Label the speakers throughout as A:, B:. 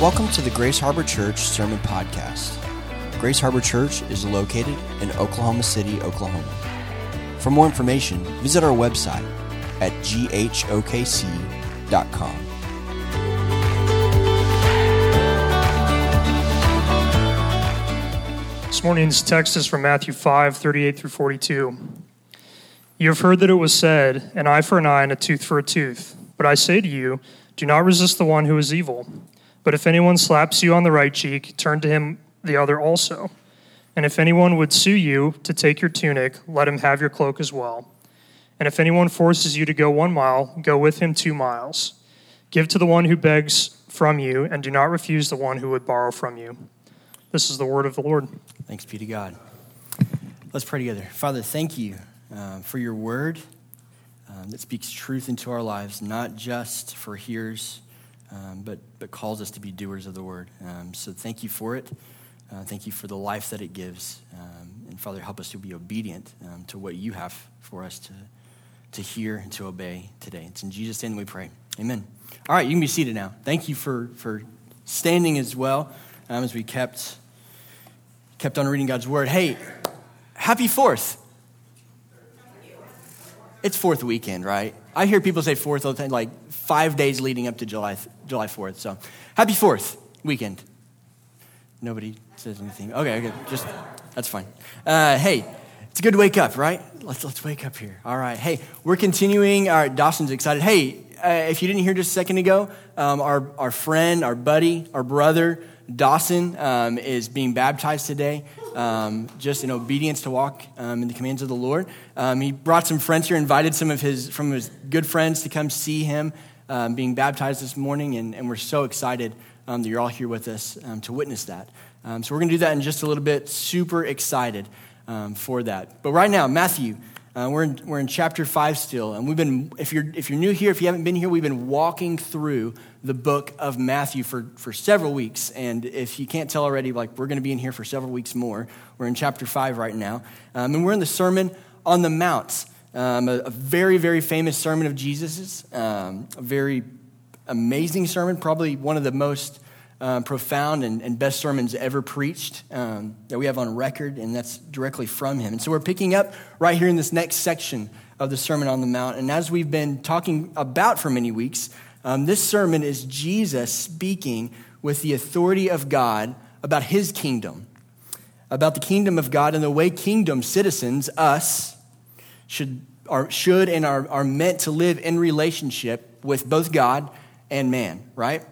A: Welcome to the Grace Harbor Church Sermon Podcast. Grace Harbor Church is located in Oklahoma City, Oklahoma. For more information, visit our website at ghokc.com.
B: This morning's text is from Matthew 5 38 through 42. You have heard that it was said, an eye for an eye and a tooth for a tooth. But I say to you, do not resist the one who is evil. But if anyone slaps you on the right cheek, turn to him the other also. And if anyone would sue you to take your tunic, let him have your cloak as well. And if anyone forces you to go one mile, go with him two miles. Give to the one who begs from you, and do not refuse the one who would borrow from you. This is the word of the Lord.
A: Thanks be to God. Let's pray together. Father, thank you uh, for your word um, that speaks truth into our lives, not just for hearers, um, but, but calls us to be doers of the word. Um, so thank you for it. Uh, thank you for the life that it gives. Um, and Father, help us to be obedient um, to what you have for us to, to hear and to obey today. It's in Jesus' name we pray. Amen. All right, you can be seated now. Thank you for, for standing as well um, as we kept, kept on reading God's word. Hey, happy fourth. It's fourth weekend, right? I hear people say fourth all the time, like five days leading up to July, July 4th. So happy fourth weekend. Nobody says anything. Okay, okay, just, that's fine. Uh, hey, it's good to wake up, right? Let's, let's wake up here. All right. Hey, we're continuing. Our, Dawson's excited. Hey, uh, if you didn't hear just a second ago, um, our, our friend, our buddy, our brother, Dawson um, is being baptized today, um, just in obedience to walk um, in the commands of the Lord. Um, he brought some friends here, invited some of his from his good friends to come see him um, being baptized this morning, and, and we're so excited um, that you're all here with us to witness that. so we're going to do that in just a little bit. Super excited for that. But right now, Matthew. Uh, we're, in, we're in chapter 5 still, and we've been, if you're, if you're new here, if you haven't been here, we've been walking through the book of Matthew for, for several weeks. And if you can't tell already, like we're going to be in here for several weeks more. We're in chapter 5 right now. Um, and we're in the Sermon on the Mount, um, a, a, very, very famous sermon of Jesus's, um, a very amazing sermon, probably one of the most um, profound and, and, best sermons ever preached um, that we have on record, and that's directly from him. And so we're picking up right here in this next section of the Sermon on the Mount. And as we've been talking about for many weeks, um, this sermon is Jesus speaking with the authority of God about his kingdom, about the kingdom of God and the way kingdom citizens, us, should, are, should and are, are meant to live in relationship with both God and man, right?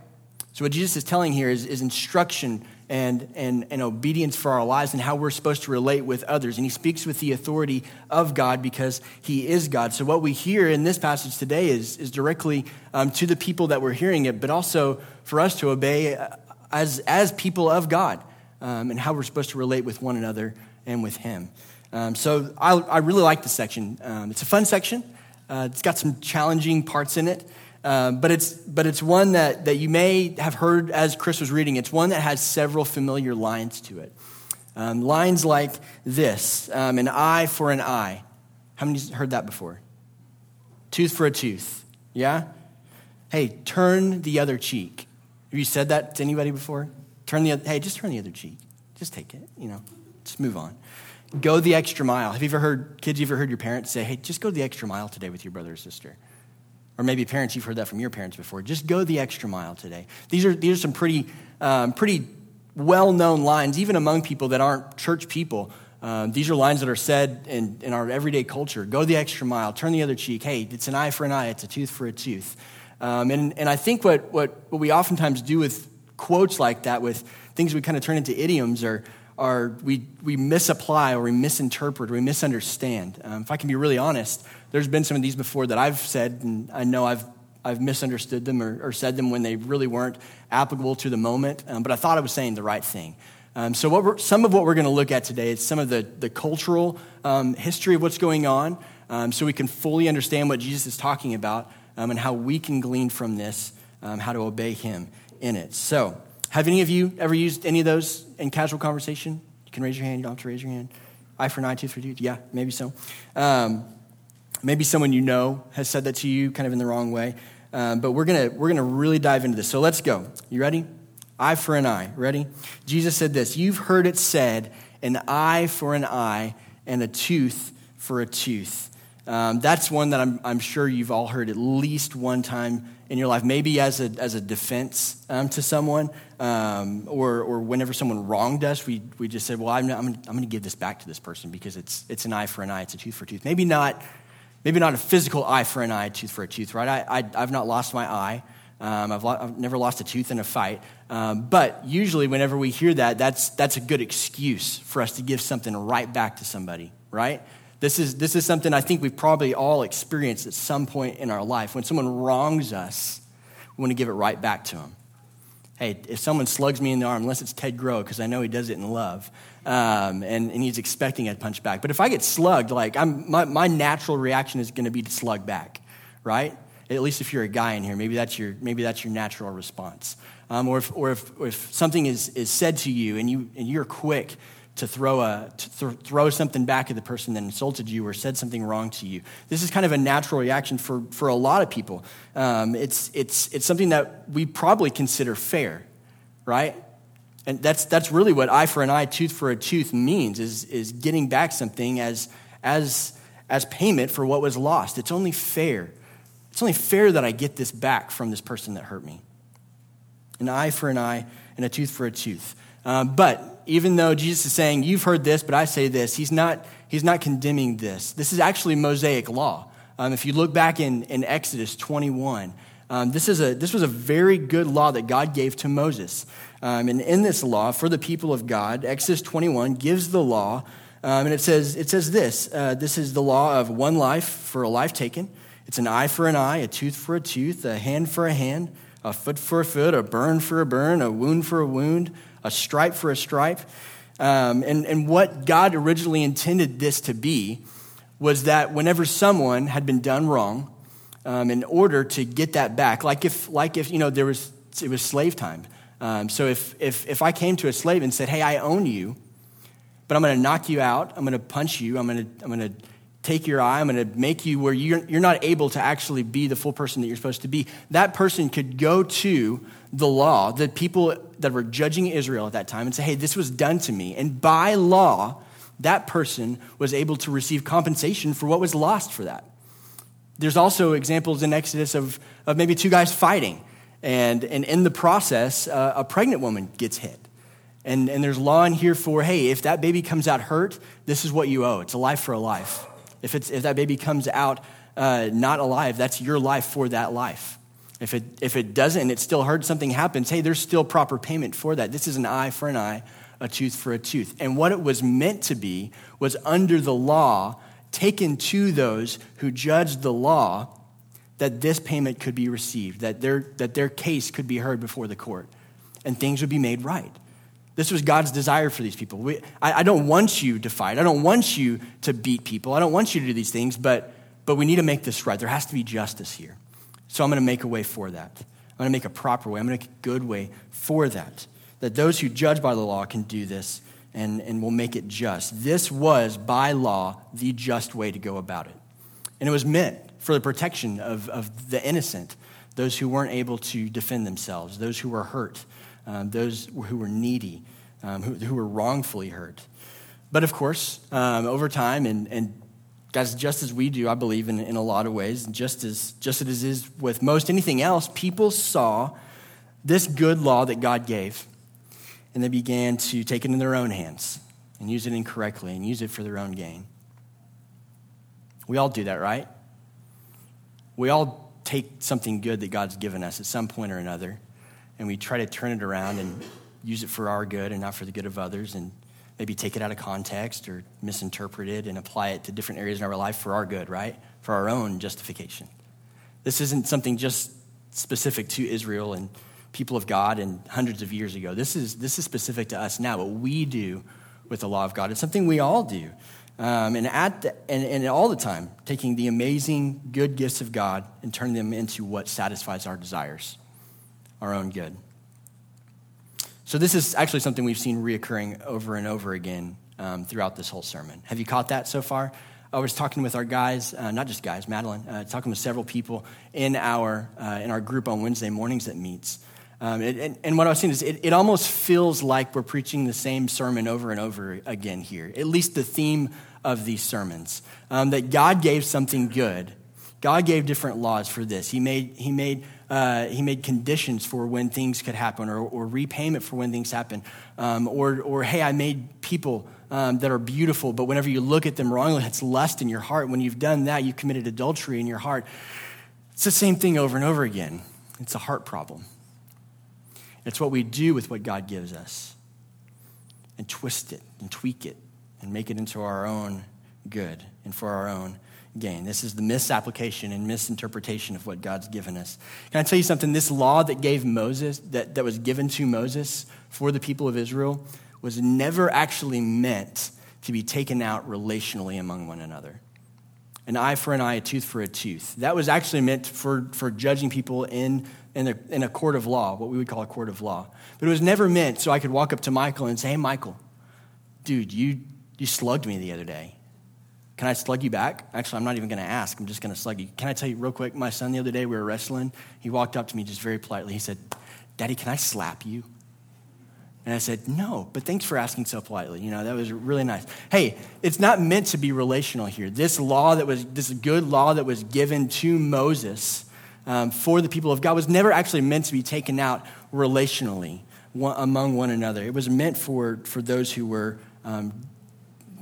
A: So, what Jesus is telling here is, is instruction and, and, and obedience for our lives and how we're supposed to relate with others. And he speaks with the authority of God because he is God. So, what we hear in this passage today is, is directly um, to the people that we're hearing it, but also for us to obey uh, as, as people of God um, and how we're supposed to relate with one another and with him. Um, so, I, I really like this section. Um, it's a fun section, uh, it's got some challenging parts in it. Uh, but, it's, but it's one that, that you may have heard as Chris was reading. It's one that has several familiar lines to it. Um, lines like this um, an eye for an eye. How many heard that before? Tooth for a tooth. Yeah? Hey, turn the other cheek. Have you said that to anybody before? Turn the hey, just turn the other cheek. Just take it, you know, just move on. Go the extra mile. Have you ever heard, kids, you ever heard your parents say, hey, just go the extra mile today with your brother or sister? Or maybe parents, you've heard that from your parents before. Just go the extra mile today. These are, these are some pretty, um, pretty well known lines, even among people that aren't church people. Um, these are lines that are said in, in our everyday culture. Go the extra mile, turn the other cheek. Hey, it's an eye for an eye, it's a tooth for a tooth. Um, and, and I think what, what, what we oftentimes do with quotes like that, with things we kind of turn into idioms, or are we, we misapply or we misinterpret or we misunderstand. Um, if I can be really honest, there's been some of these before that I've said, and I know I've, I've misunderstood them or, or said them when they really weren't applicable to the moment, um, but I thought I was saying the right thing. Um, so, what some of what we're going to look at today is some of the, the cultural um, history of what's going on um, so we can fully understand what Jesus is talking about um, and how we can glean from this um, how to obey him in it. So, have any of you ever used any of those in casual conversation? You can raise your hand. You don't have to raise your hand. Eye for an eye, tooth for tooth. Yeah, maybe so. Um, Maybe someone you know has said that to you kind of in the wrong way. Um, but we're going we're gonna really dive into this. So let's go. You ready? Eye for an eye. Ready? Jesus said this You've heard it said, an eye for an eye and a tooth for a tooth. Um, that's one that I'm, I'm, sure you've all heard at least one time in your life, maybe as a, as a defense um, to someone, um, or, or whenever someone wronged us, we, we just said, Well, I'm, I'm, I'm going to give this back to this person because it's, it's an eye for an eye, it's a tooth for a tooth. Maybe not, maybe not a physical eye for an eye, tooth for a tooth, right? I, I, have not lost my eye. Um, I've, lo- I've, never lost a tooth in a fight. Um, but usually, whenever we hear that, that's, that's a good excuse for us to give something right back to somebody, right? This is, this is something I think we've probably all experienced at some point in our life. When someone wrongs us, we want to give it right back to them. Hey, if someone slugs me in the arm, unless it's Ted Grow, because I know he does it in love, um, and, and he's expecting a punch back. But if I get slugged, like I'm, my, my natural reaction is going to be to slug back, right? At least if you're a guy in here, maybe that's your, maybe that's your natural response. Um, or if, or if, if something is, is said to you and, you and you're quick to throw, a, to th- throw something back at the person that insulted you or said something wrong to you. This is kind of a natural reaction for, for a lot of people. Um, it's, it's, it's something that we probably consider fair, right? And that's, that's really what eye for an eye, tooth for a tooth means, is, is getting back something as, as, as payment for what was lost. It's only fair. It's only fair that I get this back from this person that hurt me. An eye for an eye and a tooth for a tooth. Um, but even though Jesus is saying, You've heard this, but I say this, he's not, he's not condemning this. This is actually Mosaic law. Um, if you look back in, in Exodus 21, um, this, is a, this was a very good law that God gave to Moses. Um, and in this law, for the people of God, Exodus 21 gives the law, um, and it says, it says this uh, This is the law of one life for a life taken. It's an eye for an eye, a tooth for a tooth, a hand for a hand, a foot for a foot, a burn for a burn, a wound for a wound a stripe for a stripe. Um, and, and what God originally intended this to be was that whenever someone had been done wrong, um, in order to get that back, like if, like if you know, there was, it was slave time. Um, so if, if, if I came to a slave and said, hey, I own you, but I'm going to knock you out, I'm going to punch you, I'm going to, I'm going to take your eye, I'm going to make you where you're, you're not able to actually be the full person that you're supposed to be, that person could go to the law, the people that were judging Israel at that time, and say, hey, this was done to me. And by law, that person was able to receive compensation for what was lost for that. There's also examples in Exodus of, of maybe two guys fighting, and, and in the process, uh, a pregnant woman gets hit. And, and there's law in here for, hey, if that baby comes out hurt, this is what you owe. It's a life for a life. If, it's, if that baby comes out uh, not alive, that's your life for that life. If it, if it doesn't and it still hurts, something happens, hey, there's still proper payment for that. This is an eye for an eye, a tooth for a tooth. And what it was meant to be was under the law, taken to those who judged the law, that this payment could be received, that their, that their case could be heard before the court, and things would be made right. This was God's desire for these people. We, I, I don't want you to fight. I don't want you to beat people. I don't want you to do these things, but, but we need to make this right. There has to be justice here. So I'm going to make a way for that. I'm going to make a proper way. I'm going to make a good way for that. That those who judge by the law can do this and, and will make it just. This was, by law, the just way to go about it. And it was meant for the protection of, of the innocent, those who weren't able to defend themselves, those who were hurt, um, those who were needy, um, who, who were wrongfully hurt. But of course, um, over time and, and Guys, just as we do, I believe, in, in a lot of ways, just as, just as it is with most anything else, people saw this good law that God gave, and they began to take it in their own hands and use it incorrectly and use it for their own gain. We all do that, right? We all take something good that God's given us at some point or another, and we try to turn it around and use it for our good and not for the good of others. And maybe take it out of context or misinterpret it and apply it to different areas in our life for our good, right? For our own justification. This isn't something just specific to Israel and people of God and hundreds of years ago. This is, this is specific to us now, what we do with the law of God. It's something we all do. Um, and, at the, and, and all the time, taking the amazing, good gifts of God and turning them into what satisfies our desires, our own good. So, this is actually something we've seen reoccurring over and over again um, throughout this whole sermon. Have you caught that so far? I was talking with our guys, uh, not just guys, Madeline, uh, talking with several people in our, uh, in our group on Wednesday mornings that meets. Um, and, and, what I was seeing is, it, it almost feels like we're preaching the same sermon over and over again here, at least the theme of these sermons. Um, that God gave something good. God gave different laws for this. He made, he made, uh, he made conditions for when things could happen, or, or repayment for when things happen. Um, or, or, hey, I made people um, that are beautiful, but whenever you look at them wrongly, it's lust in your heart. When you've done that, you've committed adultery in your heart. It's the same thing over and over again. It's a heart problem. It's what we do with what God gives us and twist it and tweak it and make it into our own good and for our own gain. This is the misapplication and misinterpretation of what God's given us. Can I tell you something? This law that gave Moses, that, that was given to Moses for the people of Israel, was never actually meant to be taken out relationally among one another. An eye for an eye, a tooth for a tooth. That was actually meant for, for judging people in in a, in a court of law, what we would call a court of law. But it was never meant so I could walk up to Michael and say, Hey, Michael, dude, you, you slugged me the other day. Can I slug you back? Actually, I'm not even going to ask. I'm just going to slug you. Can I tell you real quick? My son the other day, we were wrestling. He walked up to me just very politely. He said, Daddy, can I slap you? And I said, No, but thanks for asking so politely. You know, that was really nice. Hey, it's not meant to be relational here. This law that was, this good law that was given to Moses um, for the people of God was never actually meant to be taken out relationally one, among one another. It was meant for, for those who were, um,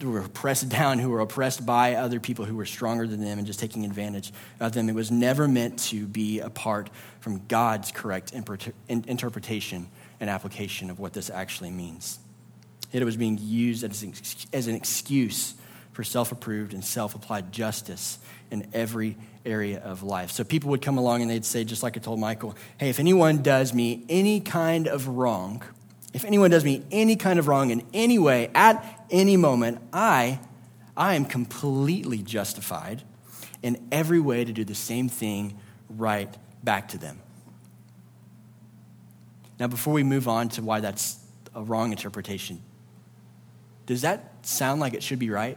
A: who were pressed down, who were oppressed by other people who were stronger than them and just taking advantage of them. It was never meant to be apart from God's correct interpretation and application of what this actually means. It was being used as an excuse for self approved and self applied justice in every area of life. So people would come along and they'd say, just like I told Michael, hey, if anyone does me any kind of wrong, if anyone does me any kind of wrong in any way, at any moment, I, I am completely justified in every way to do the same thing right back to them. Now, before we move on to why that's a wrong interpretation, does that sound like it should be right?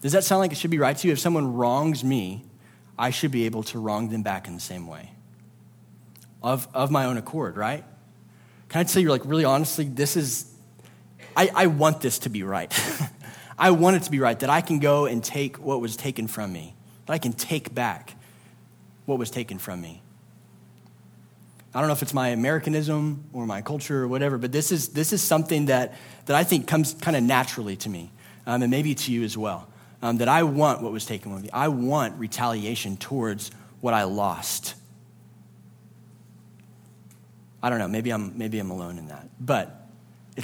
A: Does that sound like it should be right to you? If someone wrongs me, I should be able to wrong them back in the same way. Of, of my own accord, right? Can I tell you, like, really honestly, this is, I, I want this to be right. I want it to be right, that I can go and take what was taken from me, that I can take back what was taken from me. I don't know if it's my Americanism or my culture or whatever, but this is, this is something that, that I think comes kind of naturally to me, um, and maybe to you as well um, that I want what was taken from me. I want retaliation towards what I lost. I don't know, maybe I'm, maybe I'm alone in that. But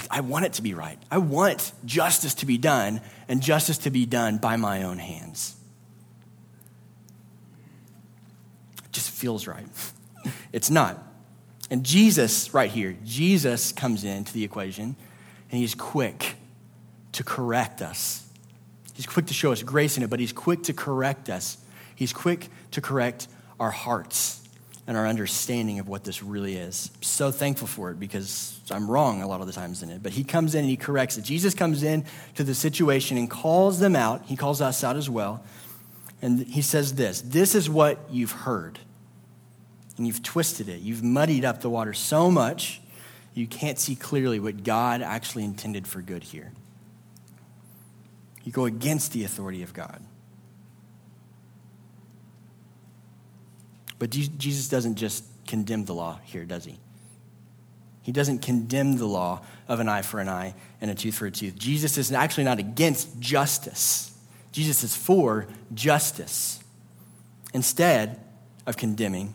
A: I want it to be right. I want justice to be done, and justice to be done by my own hands. It just feels right. it's not. And Jesus, right here, Jesus comes into the equation, and he's quick to correct us He's quick to show us grace in it, but he's quick to correct us. He's quick to correct our hearts and our understanding of what this really is. I'm so thankful for it because I'm wrong a lot of the times in it. But he comes in and he corrects it. Jesus comes in to the situation and calls them out. He calls us out as well. And he says this This is what you've heard. And you've twisted it. You've muddied up the water so much you can't see clearly what God actually intended for good here. You go against the authority of God. But Jesus doesn't just condemn the law here, does he? He doesn't condemn the law of an eye for an eye and a tooth for a tooth. Jesus is actually not against justice, Jesus is for justice. Instead of condemning,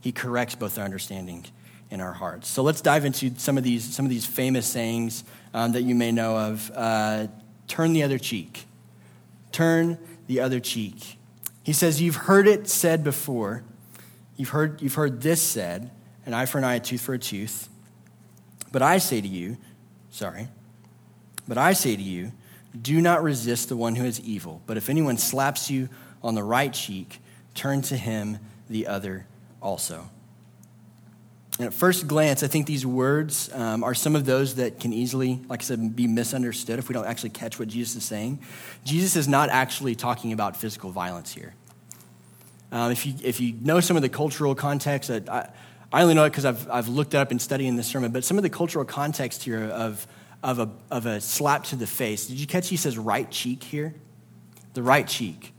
A: he corrects both our understanding and our hearts. So let's dive into some of these, some of these famous sayings um, that you may know of. Uh, turn the other cheek. Turn the other cheek. He says, You've heard it said before. You've heard, you've heard this said, an eye for an eye, a tooth for a tooth. But I say to you, sorry, but I say to you, do not resist the one who is evil. But if anyone slaps you on the right cheek, turn to him the other also. And at first glance, I think these words um, are some of those that can easily, like I said, be misunderstood if we don't actually catch what Jesus is saying. Jesus is not actually talking about physical violence here. Um, if, you, if you know some of the cultural context, I, I only know it because I've, I've looked it up and studied in this sermon, but some of the cultural context here of, of, a, of a slap to the face. Did you catch he says right cheek here? The right cheek.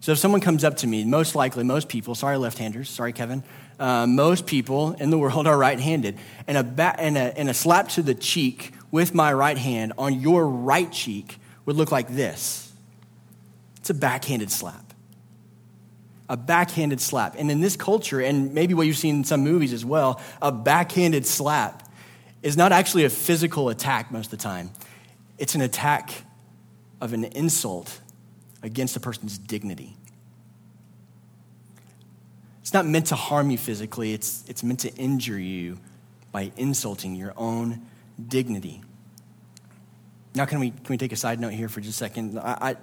A: So if someone comes up to me, most likely, most people, sorry, left handers, sorry, Kevin, uh, most people in the world are right handed. And a, ba- and, a, and a slap to the cheek with my right hand on your right cheek would look like this it's a backhanded slap. A backhanded slap. And in this culture, and maybe what you've seen in some movies as well, a backhanded slap is not actually a physical attack most of the time. It's an attack of an insult against a person's dignity. It's not meant to harm you physically, it's, it's meant to injure you by insulting your own dignity. Now, can we, can we take a side note here for just a second? I, I,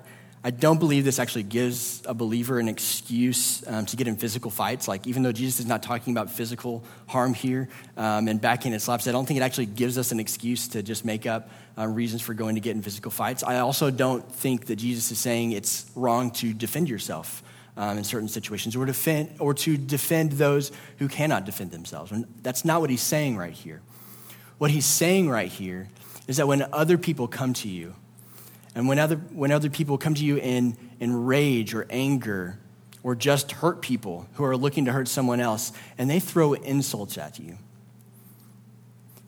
A: I don't believe this actually gives a believer an excuse um, to get in physical fights. Like, even though Jesus is not talking about physical harm here um, and backhanded slaps, I don't think it actually gives us an excuse to just make up uh, reasons for going to get in physical fights. I also don't think that Jesus is saying it's wrong to defend yourself um, in certain situations or, defend, or to defend those who cannot defend themselves. And that's not what he's saying right here. What he's saying right here is that when other people come to you, and when other, when other people come to you in, in rage or anger, or just hurt people who are looking to hurt someone else, and they throw insults at you,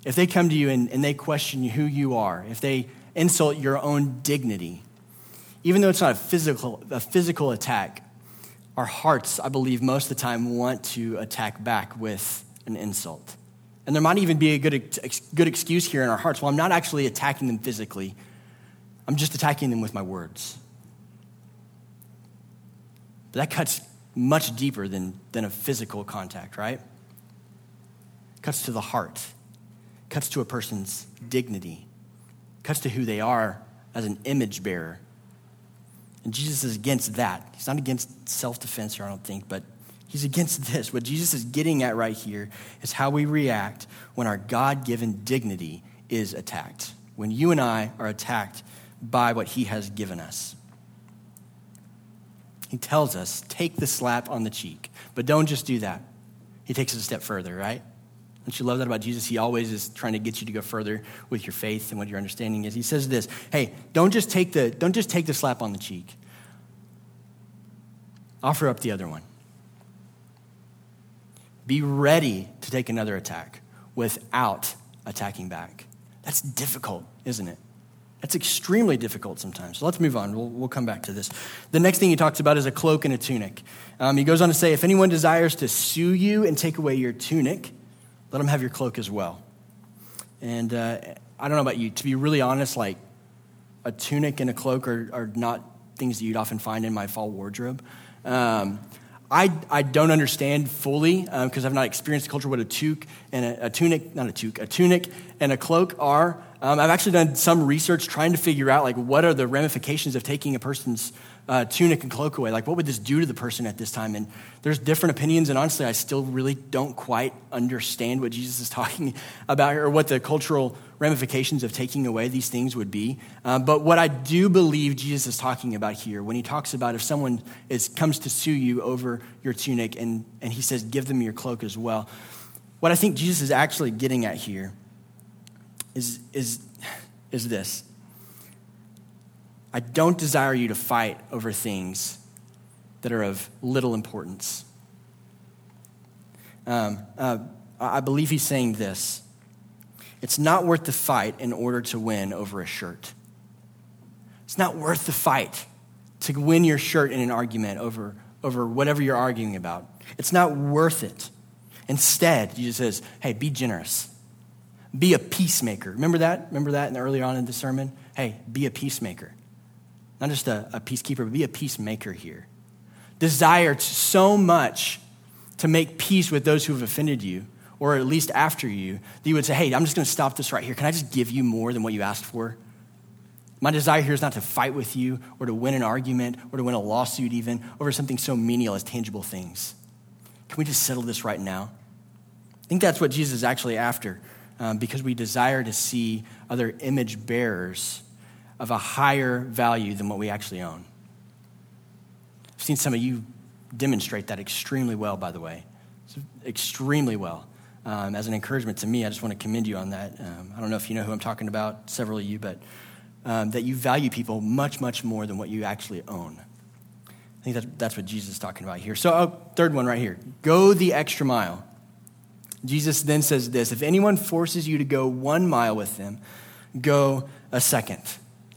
A: if they come to you and, and they question who you are, if they insult your own dignity, even though it's not a physical, a physical attack, our hearts, I believe, most of the time want to attack back with an insult. And there might even be a good, good excuse here in our hearts. Well, I'm not actually attacking them physically, I'm just attacking them with my words. But that cuts much deeper than, than a physical contact, right? It cuts to the heart, it cuts to a person's dignity, it cuts to who they are as an image bearer and Jesus is against that. He's not against self defense here, I don't think, but he's against this. What Jesus is getting at right here is how we react when our God given dignity is attacked, when you and I are attacked by what he has given us. He tells us, take the slap on the cheek, but don't just do that. He takes it a step further, right? Don't you love that about Jesus? He always is trying to get you to go further with your faith and what your understanding is. He says this hey, don't just take the, don't just take the slap on the cheek, offer up the other one. Be ready to take another attack without attacking back. That's difficult, isn't it? That's extremely difficult sometimes. So let's move on. We'll, we'll come back to this. The next thing he talks about is a cloak and a tunic. Um, he goes on to say, if anyone desires to sue you and take away your tunic, let them have your cloak as well. And uh, I don't know about you, to be really honest, like a tunic and a cloak are, are not things that you'd often find in my fall wardrobe. Um, I, I don't understand fully because um, I've not experienced the culture what a tunic and a, a, tunic, not a tunic, a tunic and a cloak are. Um, I've actually done some research trying to figure out like what are the ramifications of taking a person's uh, tunic and cloak away. Like, what would this do to the person at this time? And there's different opinions, and honestly, I still really don't quite understand what Jesus is talking about or what the cultural ramifications of taking away these things would be. Uh, but what I do believe Jesus is talking about here, when he talks about if someone is, comes to sue you over your tunic and, and he says, give them your cloak as well, what I think Jesus is actually getting at here is, is, is this I don't desire you to fight over things that are of little importance. Um, uh, I believe he's saying this it's not worth the fight in order to win over a shirt. It's not worth the fight to win your shirt in an argument over, over whatever you're arguing about. It's not worth it. Instead, Jesus says, hey, be generous. Be a peacemaker. Remember that? Remember that in earlier on in the sermon? Hey, be a peacemaker. Not just a, a peacekeeper, but be a peacemaker here. Desire so much to make peace with those who have offended you, or at least after you, that you would say, hey, I'm just going to stop this right here. Can I just give you more than what you asked for? My desire here is not to fight with you or to win an argument or to win a lawsuit, even over something so menial as tangible things. Can we just settle this right now? I think that's what Jesus is actually after um, because we desire to see other image bearers of a higher value than what we actually own. I've seen some of you demonstrate that extremely well, by the way. Extremely well. Um, as an encouragement to me, I just want to commend you on that. Um, I don't know if you know who I'm talking about, several of you, but um, that you value people much, much more than what you actually own. I think that's, that's what Jesus is talking about here. So, oh, third one right here go the extra mile. Jesus then says this If anyone forces you to go one mile with them, go a second.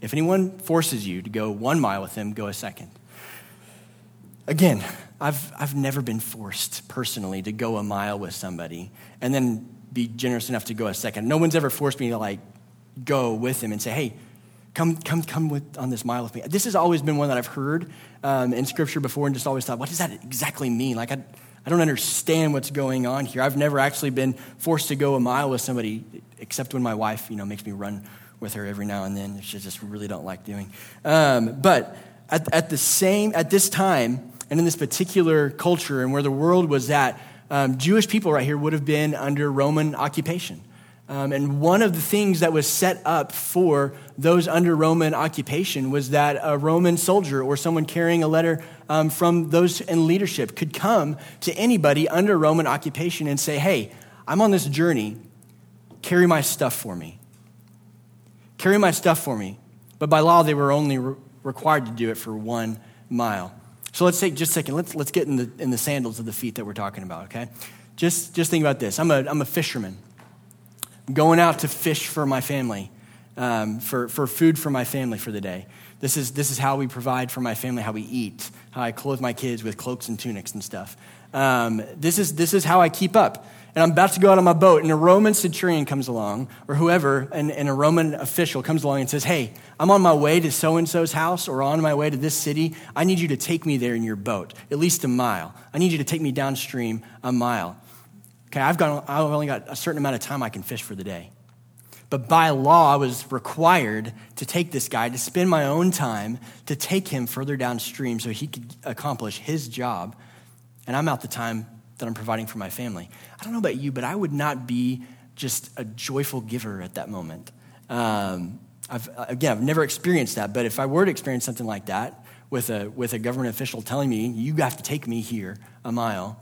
A: If anyone forces you to go one mile with them, go a second. Again, I've, I've never been forced personally to go a mile with somebody and then be generous enough to go a second. No one's ever forced me to like go with them and say, hey, come, come, come with, on this mile with me. This has always been one that I've heard um, in scripture before and just always thought, what does that exactly mean? Like, I, I don't understand what's going on here. I've never actually been forced to go a mile with somebody, except when my wife, you know, makes me run with her every now and then, I just really don't like doing. Um, but at, at the same, at this time, and in this particular culture and where the world was at, um, Jewish people right here would have been under Roman occupation. Um, and one of the things that was set up for those under Roman occupation was that a Roman soldier or someone carrying a letter um, from those in leadership could come to anybody under Roman occupation and say, Hey, I'm on this journey. Carry my stuff for me. Carry my stuff for me. But by law, they were only re- required to do it for one mile. So let's take just a second. Let's, let's get in the, in the sandals of the feet that we're talking about, okay? Just, just think about this. I'm a, I'm a fisherman. Going out to fish for my family, um, for, for food for my family for the day. This is, this is how we provide for my family, how we eat, how I clothe my kids with cloaks and tunics and stuff. Um, this, is, this is how I keep up and I'm about to go out on my boat, and a Roman centurion comes along, or whoever, and, and a Roman official comes along and says, Hey, I'm on my way to so and so's house, or on my way to this city. I need you to take me there in your boat, at least a mile. I need you to take me downstream a mile. Okay, I've, got, I've only got a certain amount of time I can fish for the day. But by law, I was required to take this guy, to spend my own time, to take him further downstream so he could accomplish his job. And I'm out the time that I'm providing for my family. I don't know about you, but I would not be just a joyful giver at that moment. Um, I've, again, I've never experienced that, but if I were to experience something like that with a, with a government official telling me, you have to take me here a mile,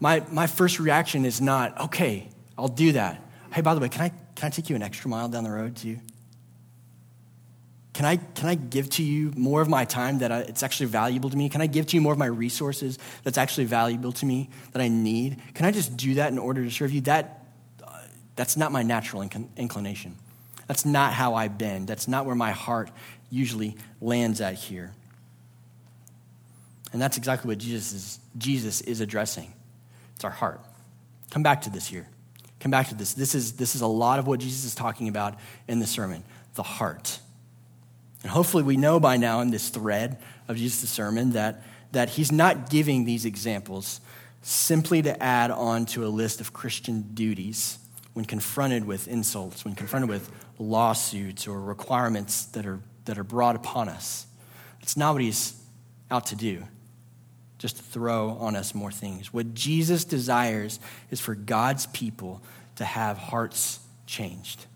A: my, my first reaction is not, okay, I'll do that. Hey, by the way, can I, can I take you an extra mile down the road too? Can I, can I give to you more of my time that I, it's actually valuable to me? Can I give to you more of my resources that's actually valuable to me that I need? Can I just do that in order to serve you? That, uh, that's not my natural inc- inclination. That's not how I bend. That's not where my heart usually lands at here. And that's exactly what Jesus is, Jesus is addressing. It's our heart. Come back to this here. Come back to this. This is, this is a lot of what Jesus is talking about in the sermon the heart. And hopefully, we know by now in this thread of Jesus' sermon that, that he's not giving these examples simply to add on to a list of Christian duties when confronted with insults, when confronted with lawsuits or requirements that are, that are brought upon us. It's not what he's out to do, just throw on us more things. What Jesus desires is for God's people to have hearts changed.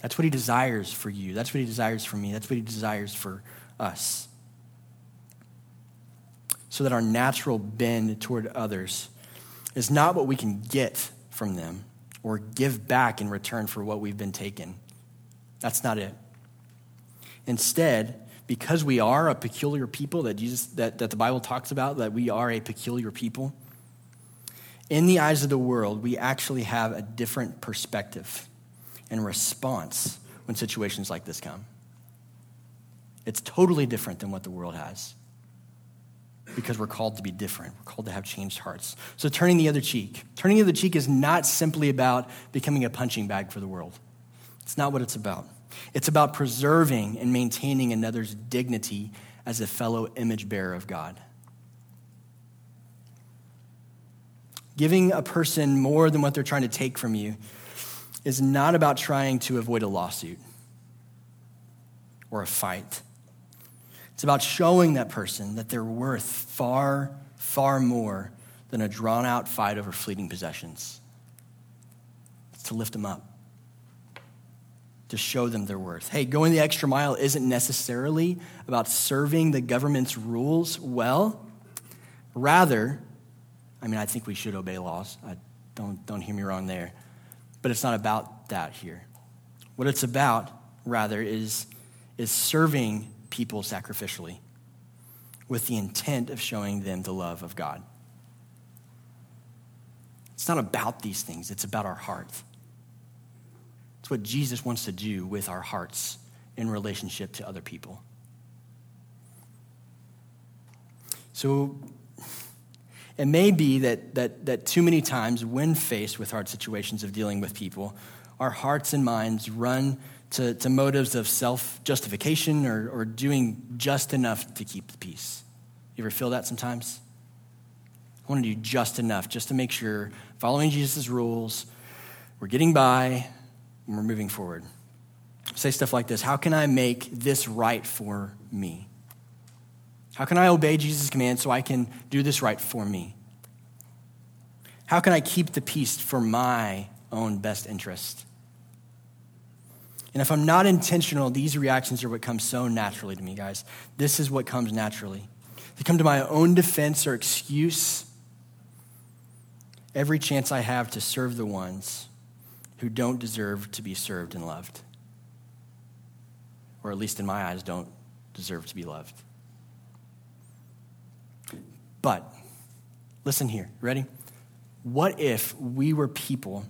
A: That's what he desires for you. That's what he desires for me. That's what he desires for us. So that our natural bend toward others is not what we can get from them or give back in return for what we've been taken. That's not it. Instead, because we are a peculiar people that Jesus that, that the Bible talks about, that we are a peculiar people, in the eyes of the world, we actually have a different perspective and response when situations like this come. It's totally different than what the world has because we're called to be different. We're called to have changed hearts. So, turning the other cheek. Turning the other cheek is not simply about becoming a punching bag for the world, it's not what it's about. It's about preserving and maintaining another's dignity as a fellow image bearer of God. Giving a person more than what they're trying to take from you is not about trying to avoid a lawsuit or a fight. It's about showing that person that they're worth far, far more than a drawn out fight over fleeting possessions. It's to lift them up, to show them their worth. Hey, going the extra mile isn't necessarily about serving the government's rules well, Rather, I mean, I think we should obey laws. I, don't, don't hear me wrong there. But it's not about that here. What it's about, rather, is, is serving people sacrificially with the intent of showing them the love of God. It's not about these things, it's about our hearts. It's what Jesus wants to do with our hearts in relationship to other people. So it may be that, that, that too many times, when faced with hard situations of dealing with people, our hearts and minds run to, to motives of self justification or, or doing just enough to keep the peace. You ever feel that sometimes? I want to do just enough just to make sure, following Jesus' rules, we're getting by and we're moving forward. Say stuff like this How can I make this right for me? How can I obey Jesus' command so I can do this right for me? How can I keep the peace for my own best interest? And if I'm not intentional, these reactions are what come so naturally to me, guys. This is what comes naturally. They come to my own defense or excuse every chance I have to serve the ones who don't deserve to be served and loved. Or at least in my eyes, don't deserve to be loved. But, listen here, ready? What if we were people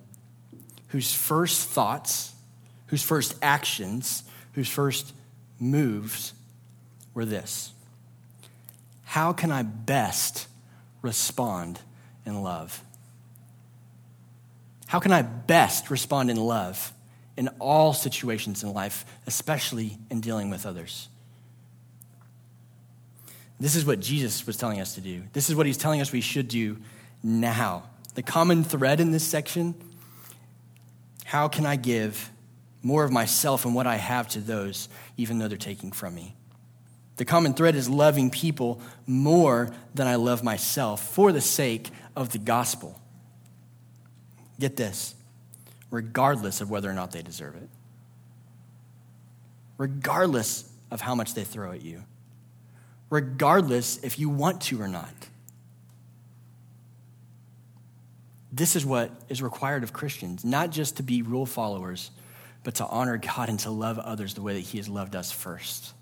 A: whose first thoughts, whose first actions, whose first moves were this? How can I best respond in love? How can I best respond in love in all situations in life, especially in dealing with others? This is what Jesus was telling us to do. This is what he's telling us we should do now. The common thread in this section how can I give more of myself and what I have to those, even though they're taking from me? The common thread is loving people more than I love myself for the sake of the gospel. Get this, regardless of whether or not they deserve it, regardless of how much they throw at you regardless if you want to or not. This is what is required of Christians, not just to be rule followers, but to honor God and to love others the way that He has loved us first.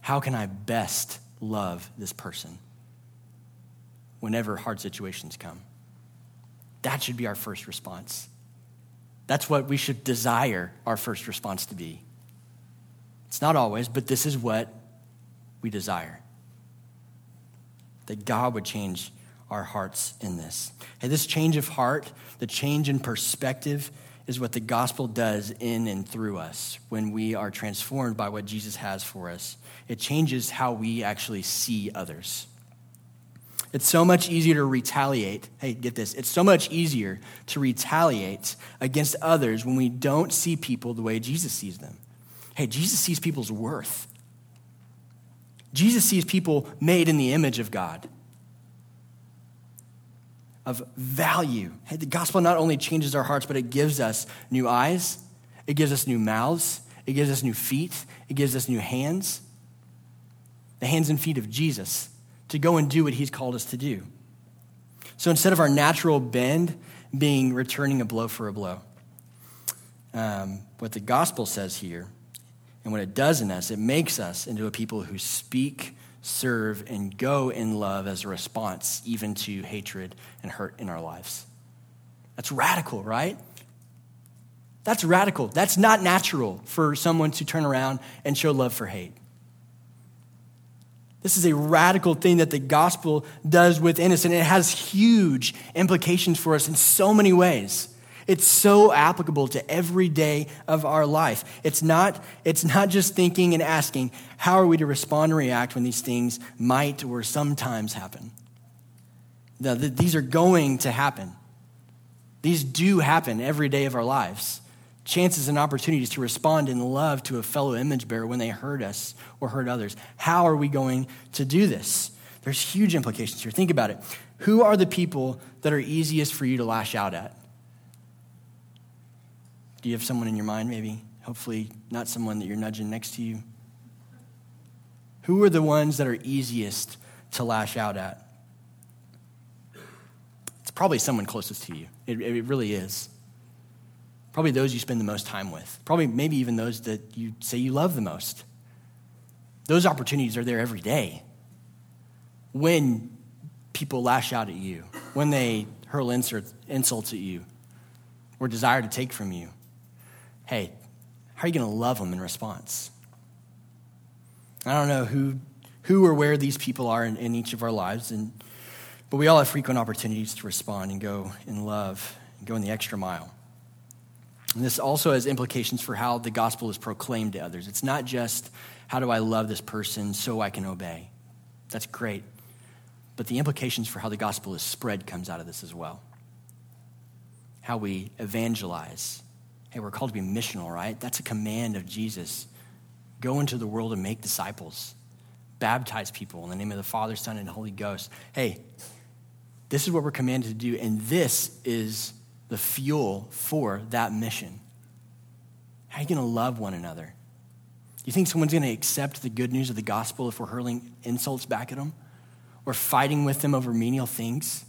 A: How can I best love this person whenever hard situations come? That should be our first response. That's what we should desire our first response to be. It's not always, but this is what we desire. That God would change our hearts in this. And this change of heart, the change in perspective, is what the gospel does in and through us when we are transformed by what Jesus has for us. It changes how we actually see others. It's so much easier to retaliate. Hey, get this. It's so much easier to retaliate against others when we don't see people the way Jesus sees them. Hey, Jesus sees people's worth. Jesus sees people made in the image of God, of value. Hey, the gospel not only changes our hearts, but it gives us new eyes, it gives us new mouths, it gives us new feet, it gives us new hands. The hands and feet of Jesus to go and do what he's called us to do. So instead of our natural bend being returning a blow for a blow, um, what the gospel says here and what it does in us, it makes us into a people who speak, serve, and go in love as a response even to hatred and hurt in our lives. That's radical, right? That's radical. That's not natural for someone to turn around and show love for hate. This is a radical thing that the gospel does within us, and it has huge implications for us in so many ways. It's so applicable to every day of our life. It's not, it's not just thinking and asking, how are we to respond and react when these things might or sometimes happen? The, these are going to happen. These do happen every day of our lives. Chances and opportunities to respond in love to a fellow image bearer when they hurt us or hurt others. How are we going to do this? There's huge implications here. Think about it. Who are the people that are easiest for you to lash out at? Do you have someone in your mind, maybe? Hopefully, not someone that you're nudging next to you. Who are the ones that are easiest to lash out at? It's probably someone closest to you. It, it really is. Probably those you spend the most time with. Probably, maybe even those that you say you love the most. Those opportunities are there every day. When people lash out at you, when they hurl insults at you, or desire to take from you, hey, how are you going to love them in response? I don't know who, who or where these people are in, in each of our lives, and, but we all have frequent opportunities to respond and go in love and go in the extra mile. And this also has implications for how the gospel is proclaimed to others. It's not just how do I love this person so I can obey. That's great. But the implications for how the gospel is spread comes out of this as well. How we evangelize. Hey, we're called to be missional, right? That's a command of Jesus. Go into the world and make disciples. Baptize people in the name of the Father, Son, and Holy Ghost. Hey, this is what we're commanded to do, and this is the fuel for that mission. How are you going to love one another? You think someone's going to accept the good news of the gospel if we're hurling insults back at them? Or fighting with them over menial things?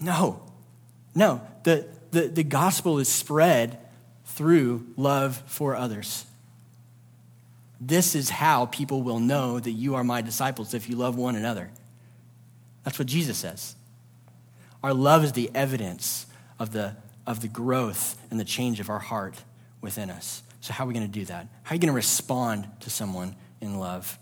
A: No. No. The, the, the gospel is spread through love for others. This is how people will know that you are my disciples if you love one another. That's what Jesus says. Our love is the evidence of the, of the growth and the change of our heart within us. So, how are we going to do that? How are you going to respond to someone in love?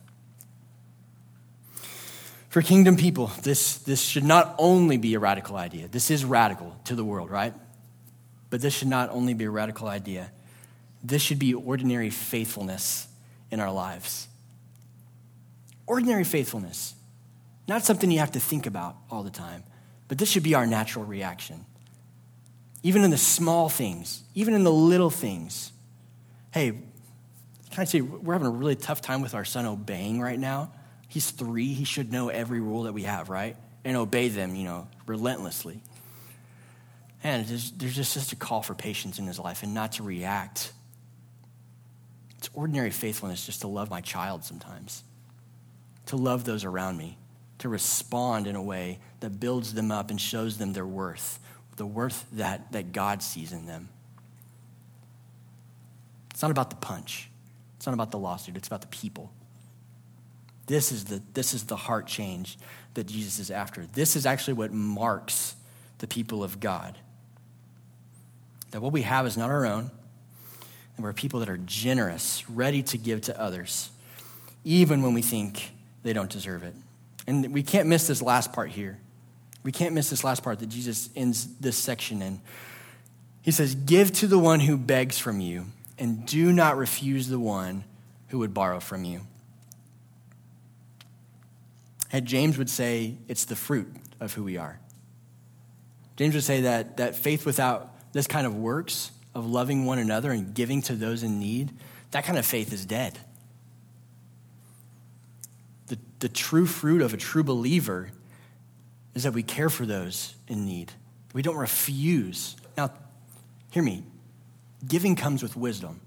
A: For kingdom people, this, this should not only be a radical idea. This is radical to the world, right? But this should not only be a radical idea. This should be ordinary faithfulness in our lives. Ordinary faithfulness. Not something you have to think about all the time, but this should be our natural reaction. Even in the small things, even in the little things. Hey, can I say, we're having a really tough time with our son obeying right now. He's three, he should know every rule that we have, right? And obey them, you know, relentlessly. And there's, there's just such a call for patience in his life and not to react. It's ordinary faithfulness just to love my child sometimes, to love those around me, to respond in a way that builds them up and shows them their worth, the worth that, that God sees in them. It's not about the punch. It's not about the lawsuit. It's about the people. This is the, this is the heart change that Jesus is after. This is actually what marks the people of God. That what we have is not our own, and we're people that are generous, ready to give to others, even when we think they don't deserve it. And we can't miss this last part here. We can't miss this last part that Jesus ends this section in. He says, Give to the one who begs from you, and do not refuse the one who would borrow from you. And James would say it's the fruit of who we are. James would say that, that faith without this kind of works of loving one another and giving to those in need, that kind of faith is dead. The, the true fruit of a true believer is that we care for those in need. We don't refuse. Now, hear me. Giving comes with wisdom.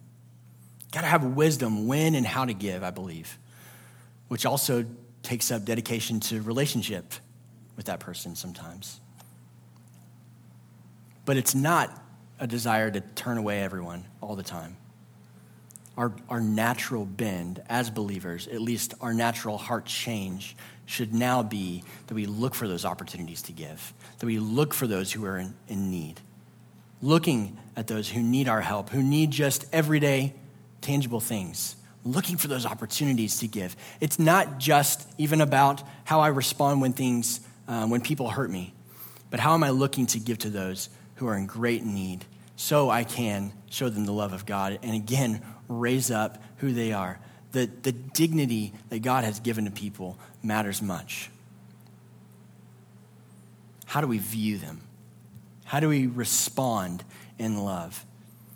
A: Got to have wisdom when and how to give, I believe, which also takes up dedication to relationship with that person sometimes. But it's not a desire to turn away everyone all the time. Our, our natural bend as believers, at least our natural heart change, should now be that we look for those opportunities to give, that we look for those who are in, in need, looking at those who need our help, who need just everyday, tangible things, looking for those opportunities to give. It's not just even about how I respond when things, um, when people hurt me, but how am I looking to give to those who are in great need so I can show them the love of God and again raise up who they are the, the dignity that God has given to people matters much. How do we view them? How do we respond in love?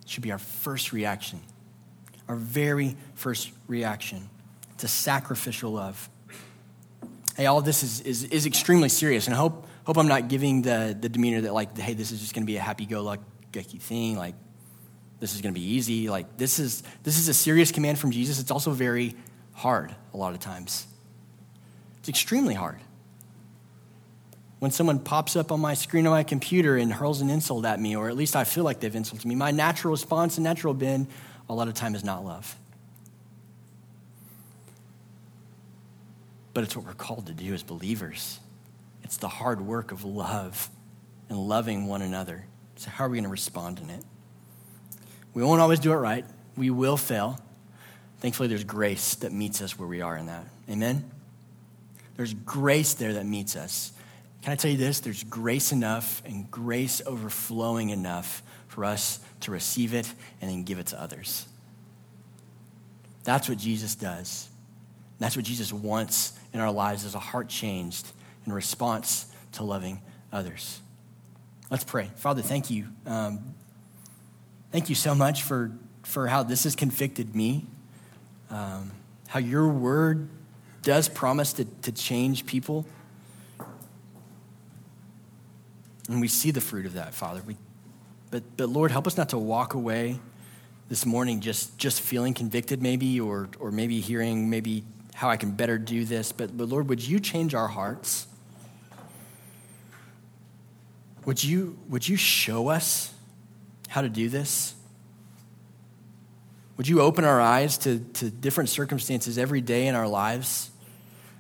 A: It should be our first reaction, our very first reaction to sacrificial love. Hey, all this is, is, is extremely serious, and I hope, hope I'm not giving the, the demeanor that, like, hey, this is just going to be a happy go lucky thing. Like, this is going to be easy. Like this is this is a serious command from Jesus. It's also very hard a lot of times. It's extremely hard. When someone pops up on my screen on my computer and hurls an insult at me, or at least I feel like they've insulted me, my natural response and natural bend a lot of time is not love. But it's what we're called to do as believers. It's the hard work of love and loving one another. So, how are we going to respond in it? We won't always do it right, we will fail. Thankfully, there's grace that meets us where we are in that. Amen? There's grace there that meets us. Can I tell you this? There's grace enough and grace overflowing enough for us to receive it and then give it to others. That's what Jesus does. That's what Jesus wants in our lives as a heart changed in response to loving others. Let's pray. Father, thank you. Um, thank you so much for, for how this has convicted me, um, how your word does promise to, to change people. And we see the fruit of that, Father. We, but, but Lord, help us not to walk away this morning just, just feeling convicted, maybe, or, or maybe hearing maybe how I can better do this. But, but Lord, would you change our hearts? Would you, would you show us how to do this? Would you open our eyes to, to different circumstances every day in our lives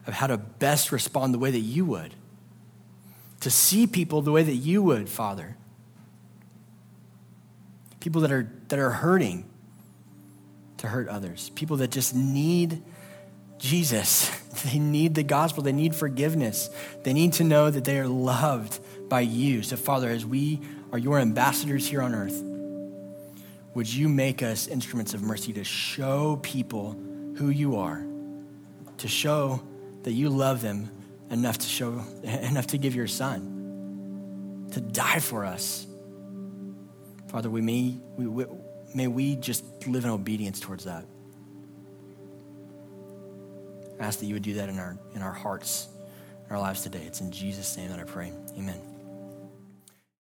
A: of how to best respond the way that you would? To see people the way that you would, Father. People that are, that are hurting to hurt others. People that just need Jesus. They need the gospel. They need forgiveness. They need to know that they are loved by you. So, Father, as we are your ambassadors here on earth, would you make us instruments of mercy to show people who you are, to show that you love them enough to show enough to give your son to die for us. Father, we may we, we may we just live in obedience towards that. I ask that you would do that in our in our hearts, in our lives today. It's in Jesus' name that I pray. Amen.